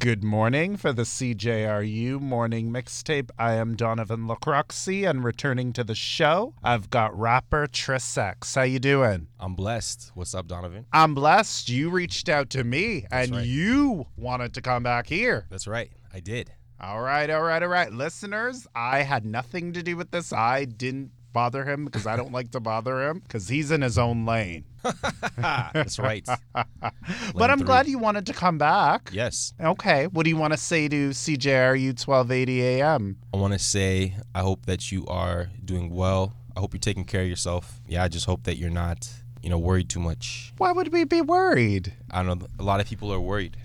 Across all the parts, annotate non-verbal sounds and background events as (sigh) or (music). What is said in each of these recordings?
Good morning for the CJRU morning mixtape. I am Donovan Lacroxi and returning to the show, I've got rapper Tris X. How you doing? I'm blessed. What's up, Donovan? I'm blessed. You reached out to me and right. you wanted to come back here. That's right. I did. All right, all right, all right. Listeners, I had nothing to do with this. I didn't bother him because I don't like to bother him because he's in his own lane. (laughs) That's right. (laughs) but I'm three. glad you wanted to come back. Yes. Okay. What do you want to say to CJRU 1280 AM? I want to say I hope that you are doing well. I hope you're taking care of yourself. Yeah, I just hope that you're not, you know, worried too much. Why would we be worried? I don't know. A lot of people are worried.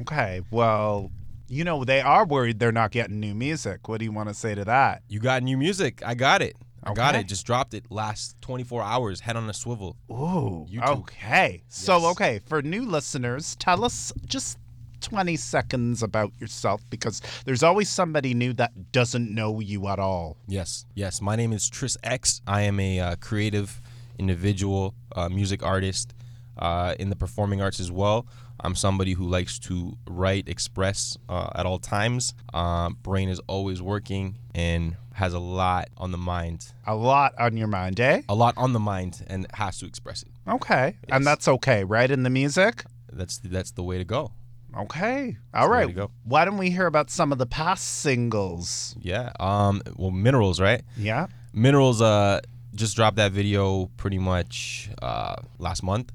Okay. Well, you know, they are worried they're not getting new music. What do you want to say to that? You got new music. I got it. I got Okay. it. Just dropped it last 24 hours. Head on a swivel. Ooh. YouTube. Okay. So, Yes. okay, for new listeners, tell us just 20 seconds about yourself because there's always somebody new that doesn't know you at all. Yes, yes. My name is Tris X. I am a uh, creative individual, uh, music artist uh, in the performing arts as well. I'm somebody who likes to write, express uh, at all times. Uh, brain is always working and has a lot on the mind, A lot on your mind, eh? a lot on the mind, and has to express it. Okay. And that's okay, right? In the music? That's that's the way to go. Okay. All right. Why don't we hear about some of the past singles? Yeah. Um. Well, minerals, right? Yeah. Minerals uh just dropped that video pretty much uh last month.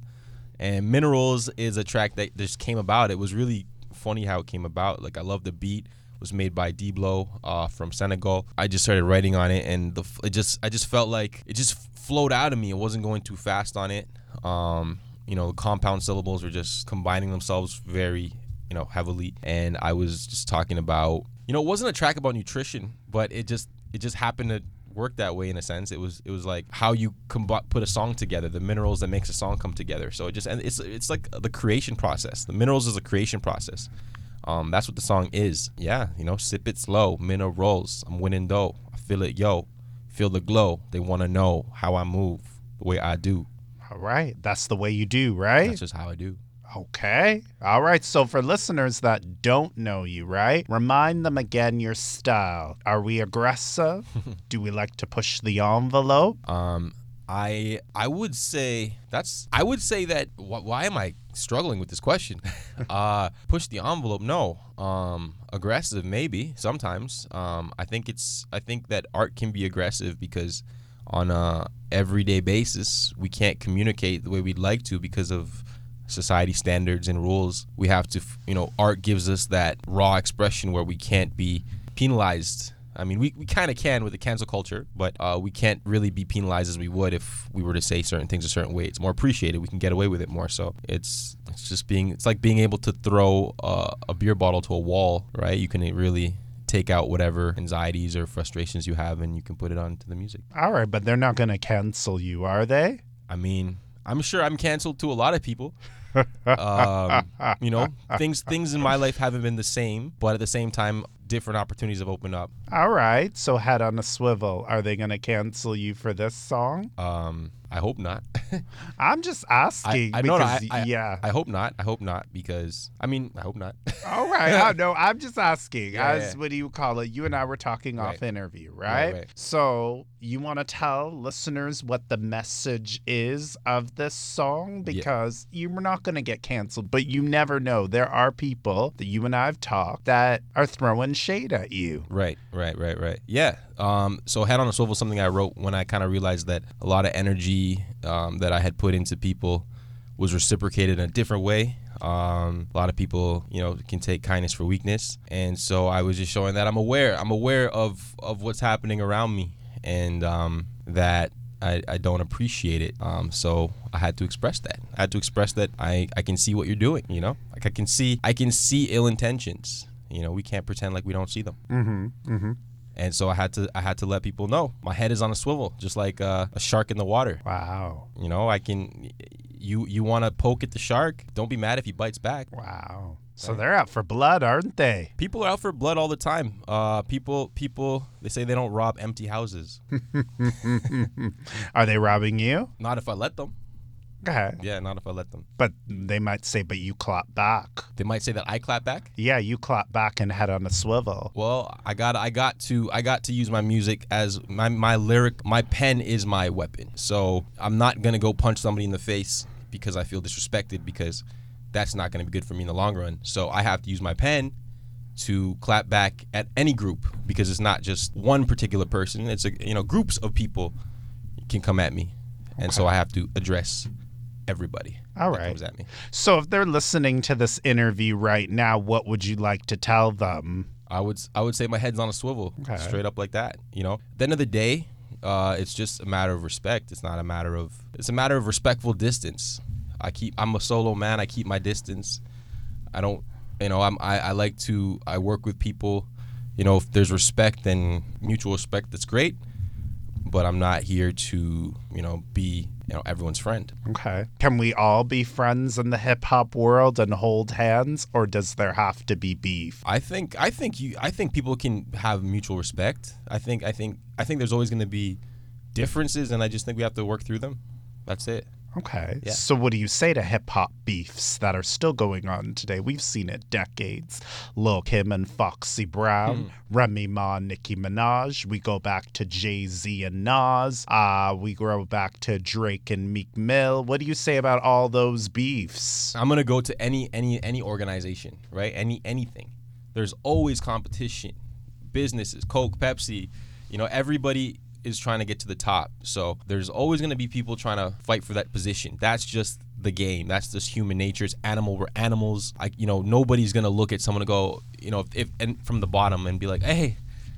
And Minerals is a track that just came about. It was really funny how it came about. Like I love the beat. It was made by Diblo uh, from Senegal. I just started writing on it, and the it just I just felt like it just flowed out of me. It wasn't going too fast on it. Um, you know, compound syllables were just combining themselves very you know heavily, and I was just talking about you know it wasn't a track about nutrition, but it just it just happened to work that way in a sense. It was it was like how you combi- put a song together, the minerals that makes a song come together. So it just and it's it's like the creation process. The minerals is a creation process. Um, that's what the song is. Yeah, you know, sip it slow, minerals. I'm winning though. I feel it, yo. Feel the glow. They want to know how I move, the way I do. All right. That's the way you do, right? That's just how I do. Okay. All right. So for listeners that don't know you, right? Remind them again your style. Are we aggressive? (laughs) do we like to push the envelope? Um, I I would say that's I would say that wh- why am I struggling with this question? (laughs) uh, push the envelope? No. Um, aggressive? Maybe sometimes. Um, I think it's I think that art can be aggressive because on a everyday basis we can't communicate the way we'd like to because of society standards and rules. We have to, you know, art gives us that raw expression where we can't be penalized. I mean, we, we kind of can with the cancel culture, but uh, we can't really be penalized as we would if we were to say certain things a certain way. It's more appreciated. We can get away with it more. So it's it's just being it's like being able to throw uh, a beer bottle to a wall, right? You can really take out whatever anxieties or frustrations you have, and you can put it onto the music. All right. But they're not going to cancel you, are they? I mean, I'm sure I'm canceled to a lot of people. Um, you know, things things in my life haven't been the same, but at the same time, different opportunities have opened up. All right. So head on a swivel. Are they going to cancel you for this song? Um, I hope not. (laughs) I'm just asking I know, no, because I- I- yeah. I hope not. I hope not because I mean, I hope not. (laughs) All right. I know. (laughs) I'm just asking. Yeah, as yeah. what do you call it? You and I were talking off interview, right? right. So you want to tell listeners what the message is of this song because you're not going to get canceled, but you never know. There are people that you and I have talked that are throwing shade at you. Right, right, right, right. Right. Yeah. Um, so head on a swivel, something I wrote when I kind of realized that a lot of energy um, that I had put into people was reciprocated in a different way. Um, a lot of people, you know, can take kindness for weakness, and so I was just showing that I'm aware. I'm aware of of what's happening around me, and um, that I, I don't appreciate it. Um, so I had to express that. I had to express that I, I can see what you're doing. You know, like I can see I can see ill intentions. You know, we can't pretend like we don't see them. Mm-hmm. Mm-hmm. And so I had to I had to let people know my head is on a swivel, just like uh, a shark in the water. Wow. You know, I can. You you want to poke at the shark? Don't be mad if he bites back. Wow. So they're out for blood, aren't they? People are out for blood all the time. Uh, people people they say they don't rob empty houses. (laughs) Are they robbing you? Not if I let them. Okay. Yeah, not if I let them. But they might say, but you clap back. They might say that I clap back. Yeah, you clap back and head on a swivel. Well, I got I got to I got to use my music as my my lyric my pen is my weapon. So I'm not gonna go punch somebody in the face because I feel disrespected because that's not gonna be good for me in the long run. So I have to use my pen to clap back at any group because it's not just one particular person. It's a you know groups of people can come at me, and so I have to address everybody. All right. comes at me. So if they're listening to this interview right now, what would you like to tell them? I would I would say my head's on a swivel, Okay. straight up like that. You know, at the end of the day, uh, it's just a matter of respect. It's not a matter of it's a matter of respectful distance. I keep I'm a solo man. I keep my distance. I don't you know I'm I, I like to I work with people. You know, if there's respect and mutual respect, that's great. But I'm not here to you know be you know everyone's friend. Okay. Can we all be friends in the hip hop world and hold hands, or does there have to be beef? I think I think you I think people can have mutual respect. I think I think I think there's always going to be differences and I just think we have to work through them. That's it. Okay. Yeah. So, what do you say to hip hop beefs that are still going on today? We've seen it decades. Lil Kim and Foxy Brown, Remy Ma, Nicki Minaj. We go back to Jay Z and Nas. Uh, we go back to Drake and Meek Mill. What do you say about all those beefs? I'm going to go to any any any organization, right? Any anything. There's always competition. Businesses, Coke, Pepsi, you know, everybody is trying to get to the top. So, there's always going to be people trying to fight for that position. That's just the game. That's just human nature. It's animal. We're animals. I, you know, nobody's gonna look at someone and go, you know, if, if and from the bottom and be like, hey,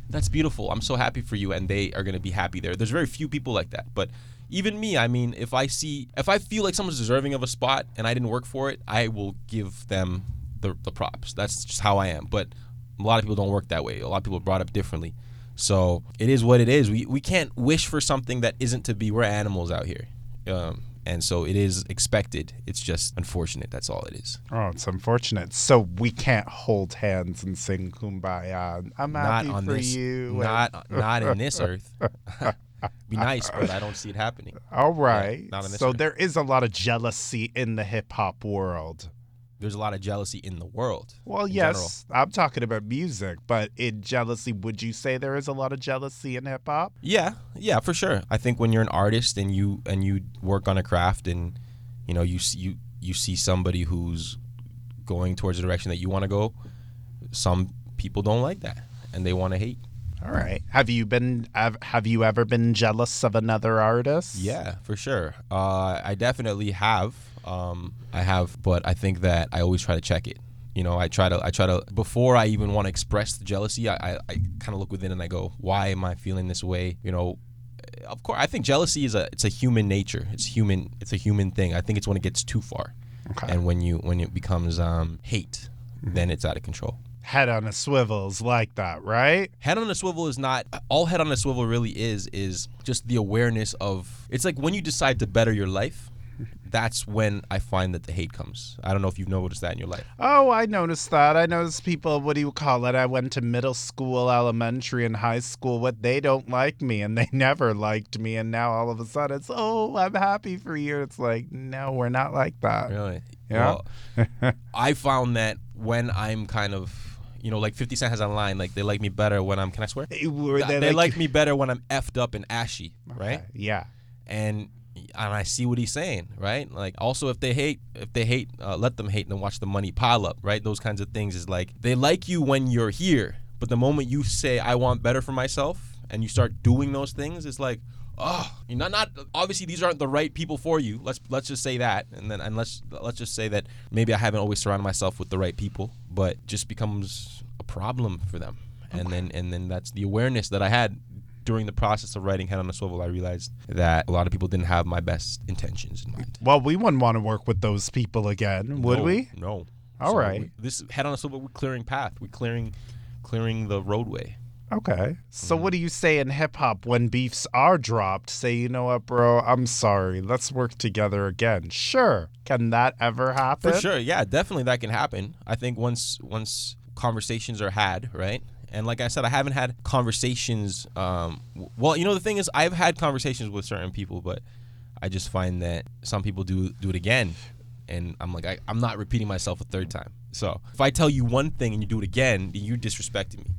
that's beautiful. I'm so happy for you, and they are gonna be happy there. There's very few people like that, but even me, I mean, if I see, if I feel like someone's deserving of a spot and I didn't work for it, I will give them the, the props. That's just how I am. But a lot of people don't work that way. A lot of people are brought up differently. So it is what it is. We we can't wish for something that isn't to be. We're animals out here. Um, and so it is expected. It's just unfortunate. That's all it is. Oh, it's unfortunate. So we can't hold hands and sing "Kumbaya." I'm Not happy on for this. you. Not not in this (laughs) earth. (laughs) Be nice, but I don't see it happening. All right. this so earth. there is a lot of jealousy in the hip hop world. There's a lot of jealousy in the world. Well, yes, I'm talking about music, but in jealousy, would you say there is a lot of jealousy in hip hop? Yeah, yeah, for sure. I think when you're an artist and you and you work on a craft and you know you see, you you see somebody who's going towards the direction that you want to go, some people don't like that and they want to hate. All right. Have you been have, have you ever been jealous of another artist? Yeah, for sure. Uh, I definitely have. Um, I have, but I think that I always try to check it. You know, I try to, I try to, before I even want to express the jealousy, I, I, I kind of look within and I go, why am I feeling this way? You know, of course, I think jealousy is a, it's a human nature. It's human, it's a human thing. I think it's when it gets too far, Okay. and when you, when it becomes um, hate, then it's out of control. Head on a swivels like that, right? Head on a swivel is not all head on a swivel really is is just the awareness of it's like when you decide to better your life, that's when I find that the hate comes. I don't know if you've noticed that in your life. Oh, I noticed that. I noticed people, what do you call it? I went to middle school, elementary, and high school. What they don't like me, and they (laughs) never liked me. And now all of a sudden it's, oh, I'm happy for you. It's like, no, we're not like that. Really? Yeah. Well, (laughs) I found that when I'm kind of you know, like 50 Cent has a line, like they like me better when I'm. Can I swear? They, They, like, me better when I'm effed up and ashy, right? Yeah. and and I see what he's saying, right? Like also if they hate, if they hate, uh, let them hate and watch the money pile up, right? Those kinds of things is like they like you when you're here, but the moment you say I want better for myself and you start doing those things, it's like, oh, you're not not obviously these aren't the right people for you. Let's let's just say that, and then and let's let's just say that maybe I haven't always surrounded myself with the right people, but just becomes a problem for them, and then and then that's the awareness that I had during the process of writing Head on a Swivel, I realized that a lot of people didn't have my best intentions in mind. Well, we wouldn't want to work with those people again, would No, we? No. All So right. we- this Head on a Swivel, we're clearing path. We're clearing, clearing the roadway. Okay. So, Mm-hmm. what do you say in hip hop when beefs are dropped? Say, you know what, bro, I'm sorry. Let's work together again. Sure. Can that ever happen? For sure, yeah, definitely that can happen. I think once once conversations are had, right? And like I said, I haven't had conversations. Um, well, you know, the thing is, I've had conversations with certain people, but I just find that some people do do it again, and I'm like I, I'm not repeating myself a third time. So if I tell you one thing and you do it again, then you're disrespecting me,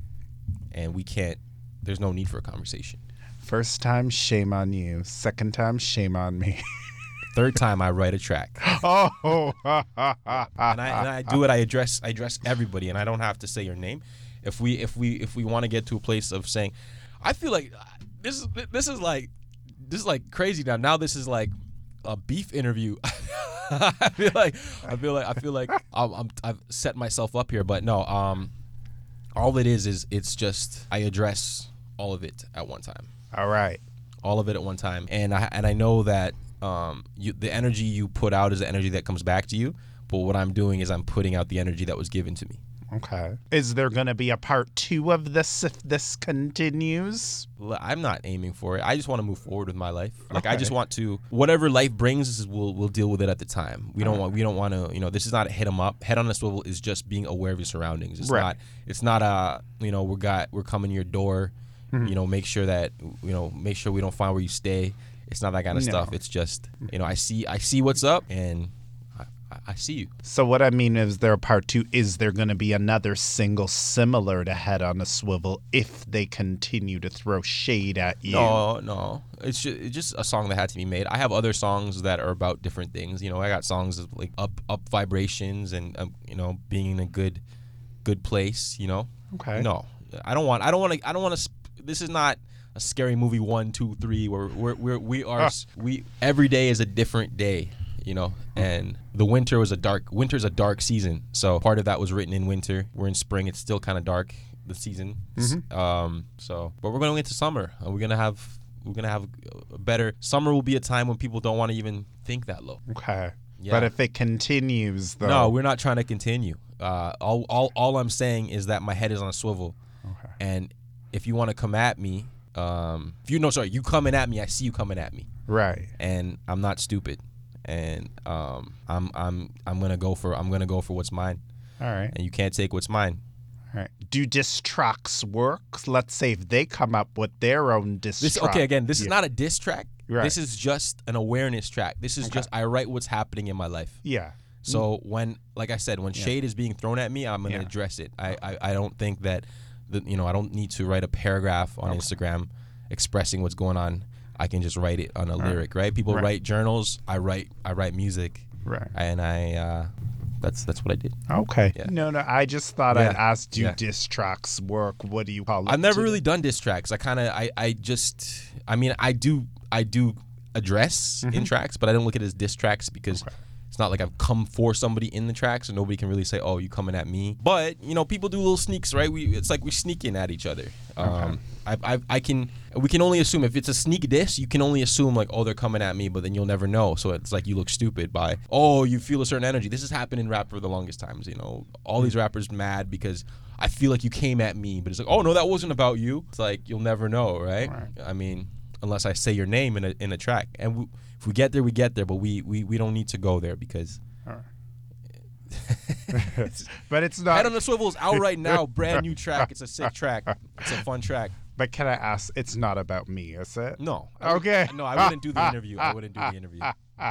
and we can't. There's no need for a conversation. First time, shame on you. Second time, shame on me. (laughs) Third time, I write a track, oh, (laughs) and I and I do it. I address I address everybody, and I don't have to say your name. If we if we if we want to get to a place of saying, I feel like uh, this is this is like this is like crazy now. Now this is like a beef interview. (laughs) I feel like I feel like I feel like (laughs) I'm, I'm I've set myself up here, but no. Um, all it is is it's just I address all of it at one time, all right. all of it at one time, and I and I know that um, you the energy you put out is the energy that comes back to you. But what I'm doing is I'm putting out the energy that was given to me. Okay. Is there going to be a part two of this if this continues? I'm not aiming for it. I just want to move forward with my life. Like I just want to whatever life brings, we'll we'll deal with it at the time. We don't want we don't want to you know this is not a hit 'em up. Head on a swivel is just being aware of your surroundings. It's Right. not it's not a you know we got we're coming to your door. Mm-hmm. You know make sure that you know make sure we don't find where you stay. It's not that kind of No. stuff. It's just you know I see I see what's up and I, see you. So what I mean is there a part two? Is there going to be another single similar to Head on a Swivel if they continue to throw shade at you? No, no. It's just, it's just a song that had to be made. I have other songs that are about different things. You know, I got songs like up up vibrations and um, you know being in a good good place. You know. Okay. No, I don't want. I don't want to. I don't want to. Sp- this is not a scary movie one, two, three. Where we're, we're we are we every day is a different day. You know, and the winter was a dark. Winter's a dark season. So part of that was written in winter. We're in spring. It's still kind of dark. The season. Um. So, but we're going into summer. And we're gonna have. We're gonna have a better summer. Will be a time when people don't want to even think that low. Okay. Yeah. But if it continues, though. No, we're not trying to continue. Uh, all, all, all I'm saying is that my head is on a swivel. Okay. And if you want to come at me, um, if you know, sorry, you coming at me, I see you coming at me, Right. and I'm not stupid, and um, I'm, I'm, I'm gonna go for, I'm gonna go for what's mine, All right. and you can't take what's mine. All right. Do diss tracks work? Let's say if they come up with their own diss This, track. okay, again, this is not a diss track. Right. This is just an awareness track. This is Okay. just I write what's happening in my life. Yeah. So when, like I said, when shade is being thrown at me, I'm gonna Yeah. address it. I, I, I don't think that, the, you know, I don't need to write a paragraph on Instagram expressing what's going on. I can just write it on a lyric, right? People Right. write journals. I write, I write music, Right. and I, uh, that's that's what I did. Okay. Yeah. No, no. I just thought I'd Yeah. ask do Yeah. diss tracks work? What do you call it? I've never to- really done diss tracks. I kind of, I, I just, I mean, I do, I do address in tracks, but I don't look at it as diss tracks because it's not like I've come for somebody in the track, so nobody can really say, "Oh, you coming at me." But you know, people do little sneaks, right? We, it's like we sneaking at each other. Um, I, I, I can, we can only assume if it's a sneak diss, you can only assume like, "Oh, they're coming at me," but then you'll never know. So it's like you look stupid by, "Oh, you feel a certain energy." This has happened in rap for the longest times. You know, all these rappers mad because. I feel like you came at me, but it's like, oh no, that wasn't about you. It's like you'll never know, right? Right. I mean, unless I say your name in a in a track, and we, if we get there, we get there, but we we, we don't need to go there because (laughs) but it's not. Head on the Swivel is out right now, (laughs) brand new track. It's a sick track. It's a fun track. But can I ask? It's not about me, is it? No, I would- Okay. no, I wouldn't do the (laughs) interview. I wouldn't do the interview.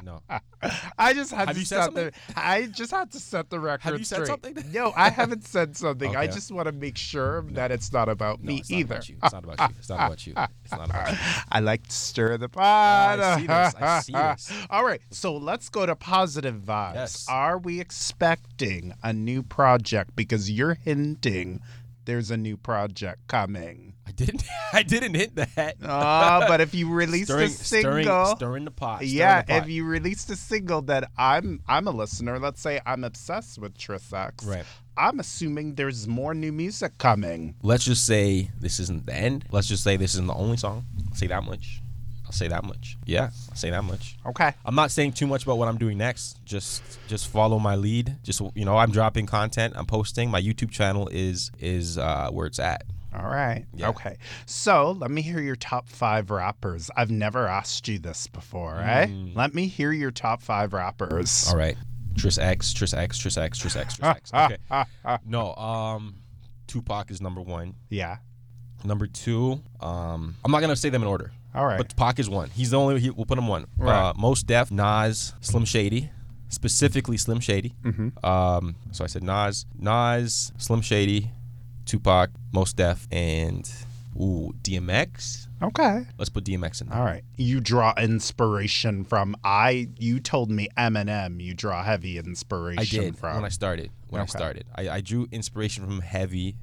No, (laughs) I just had Have to set the. I just had to set the record Have you said something? (laughs) No, I haven't said something. I just want to make sure that it's not about no, me it's not either. about you. It's not about you. It's not about you. It's not about you. (laughs) I like to stir the pot. I see this. I see this. All right, so let's go to positive vibes. Yes. Are we expecting a new project? Because you're hinting there's a new project coming. I didn't. (laughs) I didn't hit that. Ah, but if you (laughs) released stirring, a single, stirring, stirring the pot. stirring yeah, the pot. if you released a single that I'm I'm a listener, let's say I'm obsessed with Tris X. Right. I'm assuming there's more new music coming. let's just say this isn't the end. Let's just say this isn't the only song. I'll say that much. I'll say that much. Yeah, I'll say that much. Okay. I'm not saying too much about what I'm doing next. Just just follow my lead. Just you know, I'm dropping content. I'm posting. My YouTube channel is is uh, where it's at. All right. Yeah. Okay. So let me hear your top five rappers. I've never asked you this before, eh? Let me hear your top five rappers. Mm. All right. Tris X, Tris X, Tris X, Tris X, Tris X. Okay. (laughs) No, um, Tupac is number one. Yeah. Number two, um, I'm not gonna say them in order. All right. But Pac is one. He's the only. He, we'll put him one. Right. Uh, Mos Def, Nas, Slim Shady, specifically Slim Shady. Mm-hmm. Um, so I said Nas, Nas, Slim Shady, Tupac, Mos Def, and ooh DMX. Okay. Let's put DMX in there. All right. You draw inspiration from I. You told me Eminem. You draw heavy inspiration I did from. when I started. When Okay. I started, I, I drew inspiration from Heavy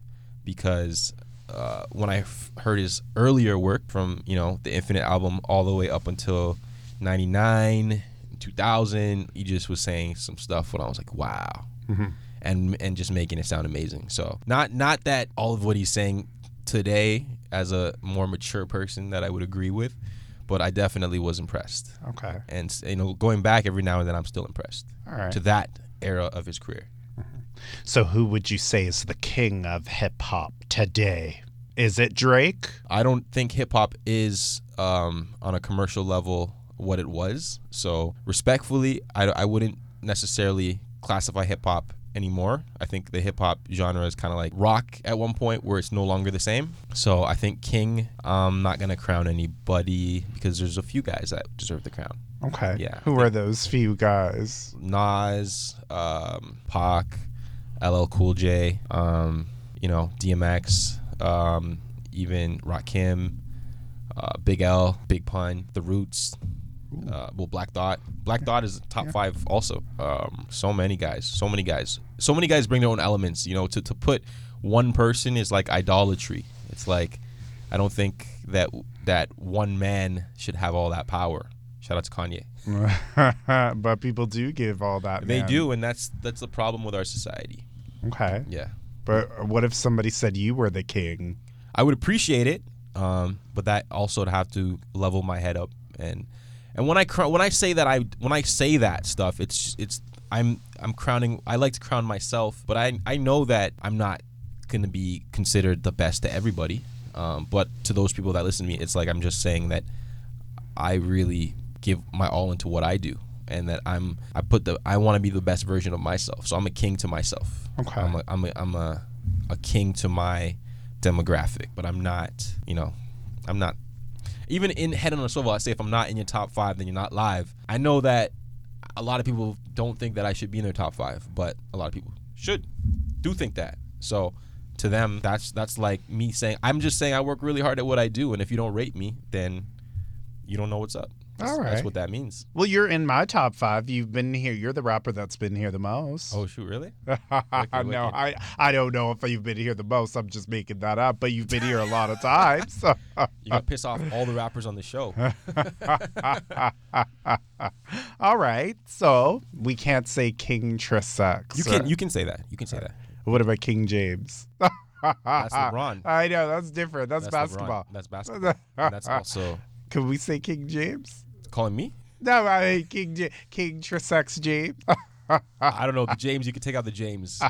because uh, when I f- heard his earlier work from you know the Infinite album all the way up until '99, 2000, he just was saying some stuff when I was like, wow, Mhm. And and just making it sound amazing. So not not that all of what he's saying today as a more mature person that I would agree with, but I definitely was impressed. Okay. And you know, going back every now and then, I'm still impressed All right. to that era of his career. So who would you say is the king of hip hop today? Is it Drake? I don't think hip hop is um, on a commercial level what it was. So respectfully, I, I wouldn't necessarily classify hip hop anymore. I think the hip hop genre is kind of like rock at one point where it's no longer the same. So I think King, I'm not gonna crown anybody because there's a few guys that deserve the crown. Okay. Yeah, Who are those few guys? Nas, um, Pac, LL Cool J, um, you know, DMX, um, even Rakim, uh, Big L, Big Pun, The Roots, uh, well, Black Thought. Black Thought is top five also. Um, so many guys, so many guys, so many guys bring their own elements. You know, to to put one person is like idolatry. It's like I don't think that that one man should have all that power. Shout out to Kanye. (laughs) but people do give all that. They man. do, and that's that's the problem with our society. Okay. Yeah, But what if somebody said you were the king? I would appreciate it, um, but that also would have to level my head up and and when I cr- when I say that I when I say that stuff, it's it's I'm I'm crowning. I like to crown myself, but I I know that I'm not gonna be considered the best to everybody. Um, but to those people that listen to me, it's like I'm just saying that I really give my all into what I do, and that I'm I put the I want to be the best version of myself. So I'm a king to myself. Okay. I'm a I'm a, I'm a, a king to my demographic, but I'm not. You know, I'm not. Even in head on a swivel, I say if I'm not in your top five, then you're not live. I know that a lot of people don't think that I should be in their top five, but a lot of people should do think that. So to them, that's that's like me saying I'm just saying I work really hard at what I do, and if you don't rate me, then you don't know what's up. That's, All that's what that means. Well, you're in my top five. You've been here. You're the rapper that's been here the most. Oh shoot, really? (laughs) no, wicked. I, I don't know if you've been here the most. I'm just making that up. But you've been here a lot of (laughs) times. So. You're gonna piss off all the rappers on the show. (laughs) All right. So we can't say King Tris X. You can you can say that. You can say that. What about King James? That's LeBron. I know that's different. That's, That's LeBron. basketball. That's basketball. and that's also Can we say King James? Calling me. No, I mean King J- King Tris X James. (laughs) I don't know. The James, you could take out the James.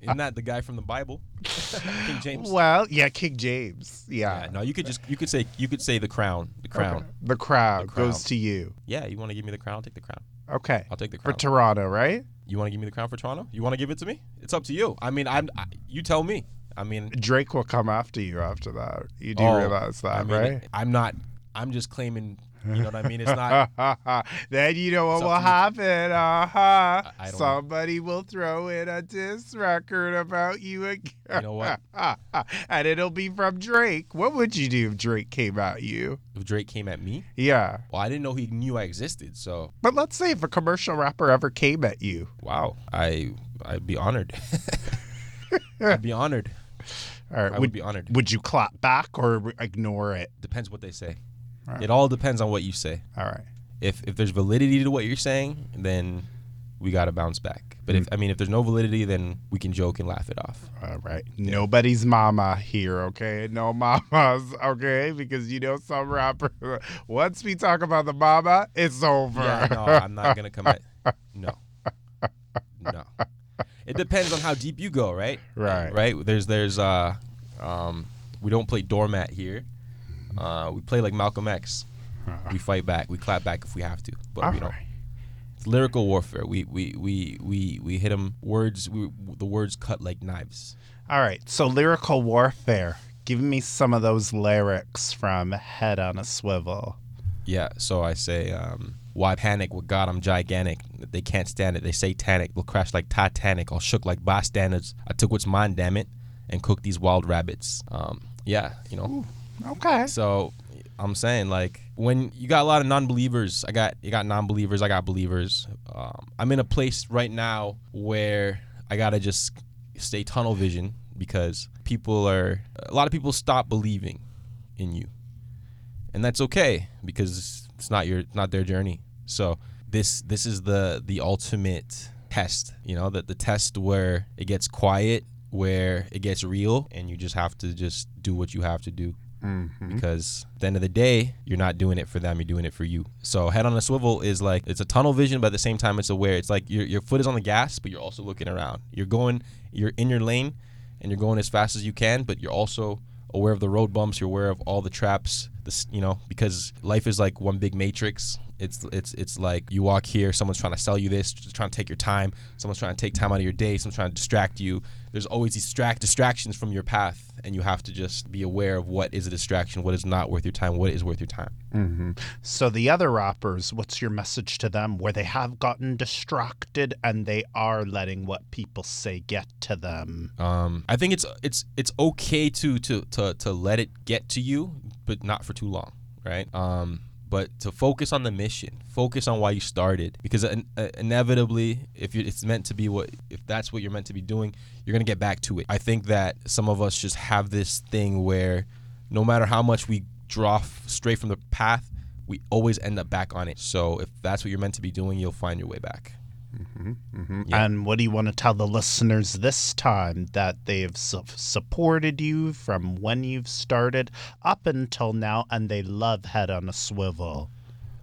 Isn't that the guy from the Bible? King James. well, yeah, King James. Yeah. Yeah, no, you could just you could say you could say the crown. The crown. Okay. The crown. goes to you. Yeah, you want to give me the crown? I'll take the crown. Okay. I'll take the crown For. Toronto, right? you want to give me the crown for Toronto? You want to give it to me? It's up to you. I mean, I'm. I, you tell me. I mean, Drake will come after you after that. You do oh, realize that, I mean, right? I'm not. I'm just claiming. You know what I mean? It's not. (laughs) then you know what will happen. Uh huh. I- I don't know. Somebody will throw in a diss record about you again. You know what? (laughs) and it'll be from Drake. What would you do if Drake came at you? If Drake came at me, Yeah. well, I didn't know he knew I existed. So But let's say if a commercial rapper ever came at you. wow, I I'd be honored. (laughs) I'd be honored. All right. I would, would be honored. would you clap back or ignore it? Depends what they say. Right. It all depends on what you say. All right. If if there's validity to what you're saying, then we got to bounce back. But if I mean if there's no validity, then we can joke and laugh it off. All right. Nobody's mama here, okay? No mamas, okay? Because you know some rapper. Once we talk about the mama, it's over. Yeah, no, (laughs) I'm not gonna come at. No, no. It depends on how deep you go, right? Right. Right. There's there's uh, um, we don't play doormat here. Uh, we play like Malcolm X. We fight back. We clap back if we have to. But All you know, right. it's lyrical warfare. We we we we we hit them words. We, the words cut like knives. All right. So lyrical warfare. Give me some of those lyrics from Head on a Swivel. Yeah, so I say, um, why panic with God? I'm gigantic. They can't stand it. They satanic. We'll crash like Titanic. All shook like bystanders. I took what's mine, damn it, and cooked these wild rabbits. Um, yeah, you know. Okay. So I'm saying like when you got a lot of non-believers, I got you got non-believers, I got believers. Um, I'm in a place right now where I gotta just stay tunnel vision because people are a lot of people stop believing in you, and that's okay because it's not your not their journey. So this this is the the ultimate test, you know, that the test where it gets quiet, where it gets real, and you just have to just do what you have to do Mm-hmm. because at the end of the day, you're not doing it for them, you're doing it for you. So head on a swivel is like it's a tunnel vision, but at the same time it's aware. It's like your your foot is on the gas, but you're also looking around. You're going, you're in your lane, and you're going as fast as you can, but you're also aware of the road bumps. You're aware of all the traps. This, you know, because life is like one big matrix. It's it's it's like you walk here, someone's trying to sell you this, trying to take your time. Someone's trying to take time out of your day. Someone's trying to distract you. There's always these distract distractions from your path, and you have to just be aware of what is a distraction, what is not worth your time, what is worth your time. So the other rappers, what's your message to them where they have gotten distracted and they are letting what people say get to them? Um, I think it's it's it's okay to to to to let it get to you, but not for too long, right? Um, but to focus on the mission, focus on why you started, because in, uh, inevitably, if it's meant to be what, if that's what you're meant to be doing, you're gonna get back to it. I think that some of us just have this thing where, no matter how much we draw f- straight from the path, we always end up back on it. So if that's what you're meant to be doing, you'll find your way back. Yeah. And what do you want to tell the listeners this time that they've su- supported you from when you've started up until now and they love Head on a Swivel?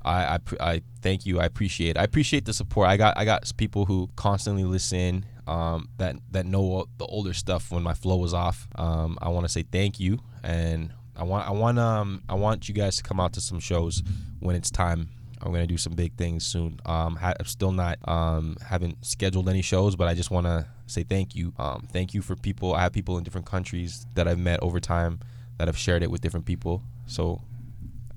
I, I, I thank you. I appreciate. I appreciate the support. I got I got people who constantly listen. Um, that that know the older stuff when my flow was off. Um, I want to say thank you, and I want I want um I want you guys to come out to some shows when it's time. I'm gonna do some big things soon. Um, ha- I'm still not um haven't scheduled any shows, but I just want to say thank you. Um, thank you for people. I have people in different countries that I've met over time that have shared it with different people. So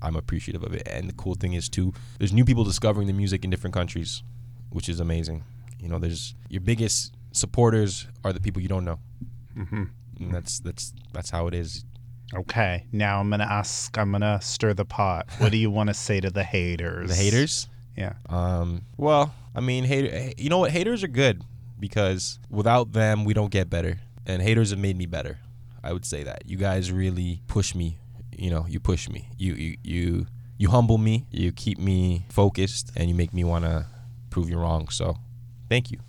I'm appreciative of it. And the cool thing is too, there's new people discovering the music in different countries, which is amazing. You know, there's your biggest supporters are the people you don't know, Mm-hmm. and that's that's that's how it is. Okay, now I'm gonna ask. I'm gonna stir the pot. What do you (laughs) want to say to the haters? The haters, Yeah. um, well, I mean, hater, you know what? Haters are good because without them, we don't get better, and haters have made me better. I would say that you guys really push me. You know, you push me. You you you you humble me. You keep me focused, and you make me want to prove you wrong. So, thank you.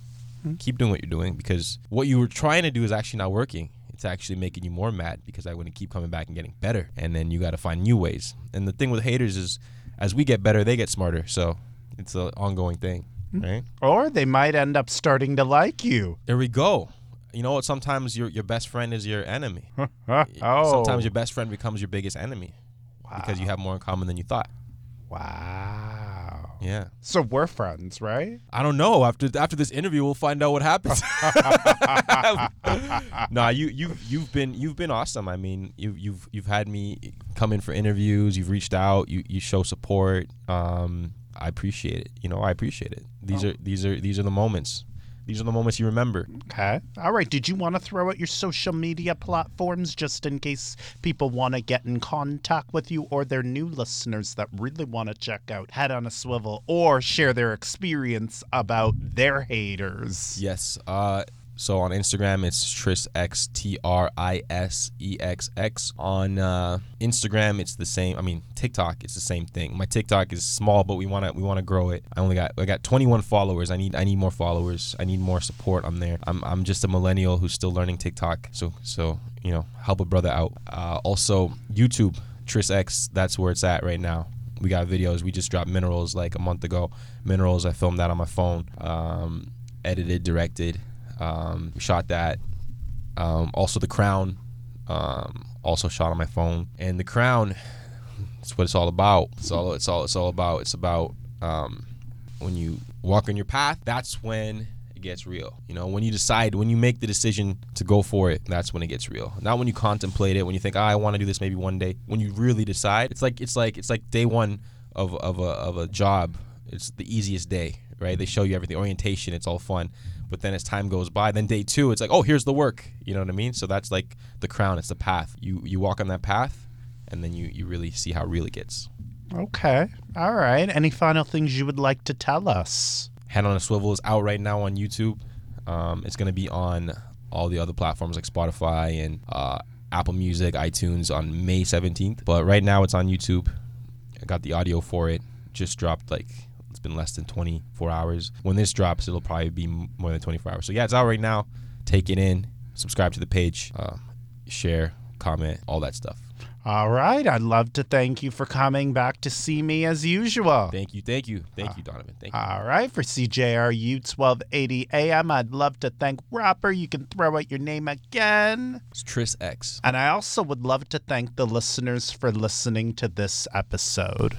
Keep doing what you're doing because what you were trying to do is actually not working. It's actually making you more mad because I wouldn't keep coming back and getting better. And then you got to find new ways. And the thing with haters is, as we get better, they get smarter. So it's an ongoing thing, hmm. right? Or they might end up starting to like you. There we go. You know what? Sometimes your your best friend is your enemy. (laughs) oh. Sometimes your best friend becomes your biggest enemy because you have more in common than you thought. Wow. Yeah. So we're friends, right? I don't know. After after this interview, we'll find out what happens. (laughs) nah, you you you've been you've been awesome. I mean, you you've you've had me come in for interviews. You've reached out. You you show support. Um, I appreciate it. You know, I appreciate it. These are these are these are the moments. These are the moments you remember. Okay. All right. Did you want to throw out your social media platforms just in case people want to get in contact with you or they're new listeners that really want to check out Head on a Swivel or share their experience about their haters? Yes. Uh, so on Instagram, it's TrisX T R I S E X X. On uh, Instagram, it's the same. I mean, TikTok, it's the same thing. My TikTok is small, but we wanna we wanna grow it. I only got I got 21 followers. I need I need more followers. I need more support on there. I'm I'm just a millennial who's still learning TikTok. So so you know, help a brother out. Uh, also YouTube, TrisX. That's where it's at right now we got videos. We just dropped Minerals like a month ago. Minerals, I filmed that on my phone, um, edited, directed, um, shot that. Um, also, The Crown, um, also shot on my phone. And The Crown, that's what it's all about. It's all it's all it's all about. It's about um, when you walk on your path. That's when it gets real. You know, when you decide, when you make the decision to go for it, that's when it gets real. Not when you contemplate it, when you think, oh, I want to do this maybe one day. When you really decide, it's like it's like it's like day one of of a of a job. It's the easiest day, right? They show you everything, orientation, it's all fun. But then as time goes by, then day two, it's like, oh, here's the work. You know what I mean? So that's like the crown. It's the path. You you walk on that path, and then you you really see how real it gets. Okay. All right. Any final things you would like to tell us? Head on a Swivel is out right now on YouTube. Um, it's going to be on all the other platforms like Spotify and uh, Apple Music, iTunes on May 17th. But right now it's on YouTube. I got the audio for it. Just dropped like been less than 24 hours. When this drops, it'll probably be more than 24 hours. So yeah, it's out right now. Take it in. Subscribe to the page. Uh, share, comment, all that stuff. All right. I'd love to thank you for coming back to see me as usual. Thank you, thank you, thank you, Donovan. Thank you. All right. For CJRU 1280 AM, I'd love to thank Rapper. You can throw out your name again. It's Tris X. And I also would love to thank the listeners for listening to this episode.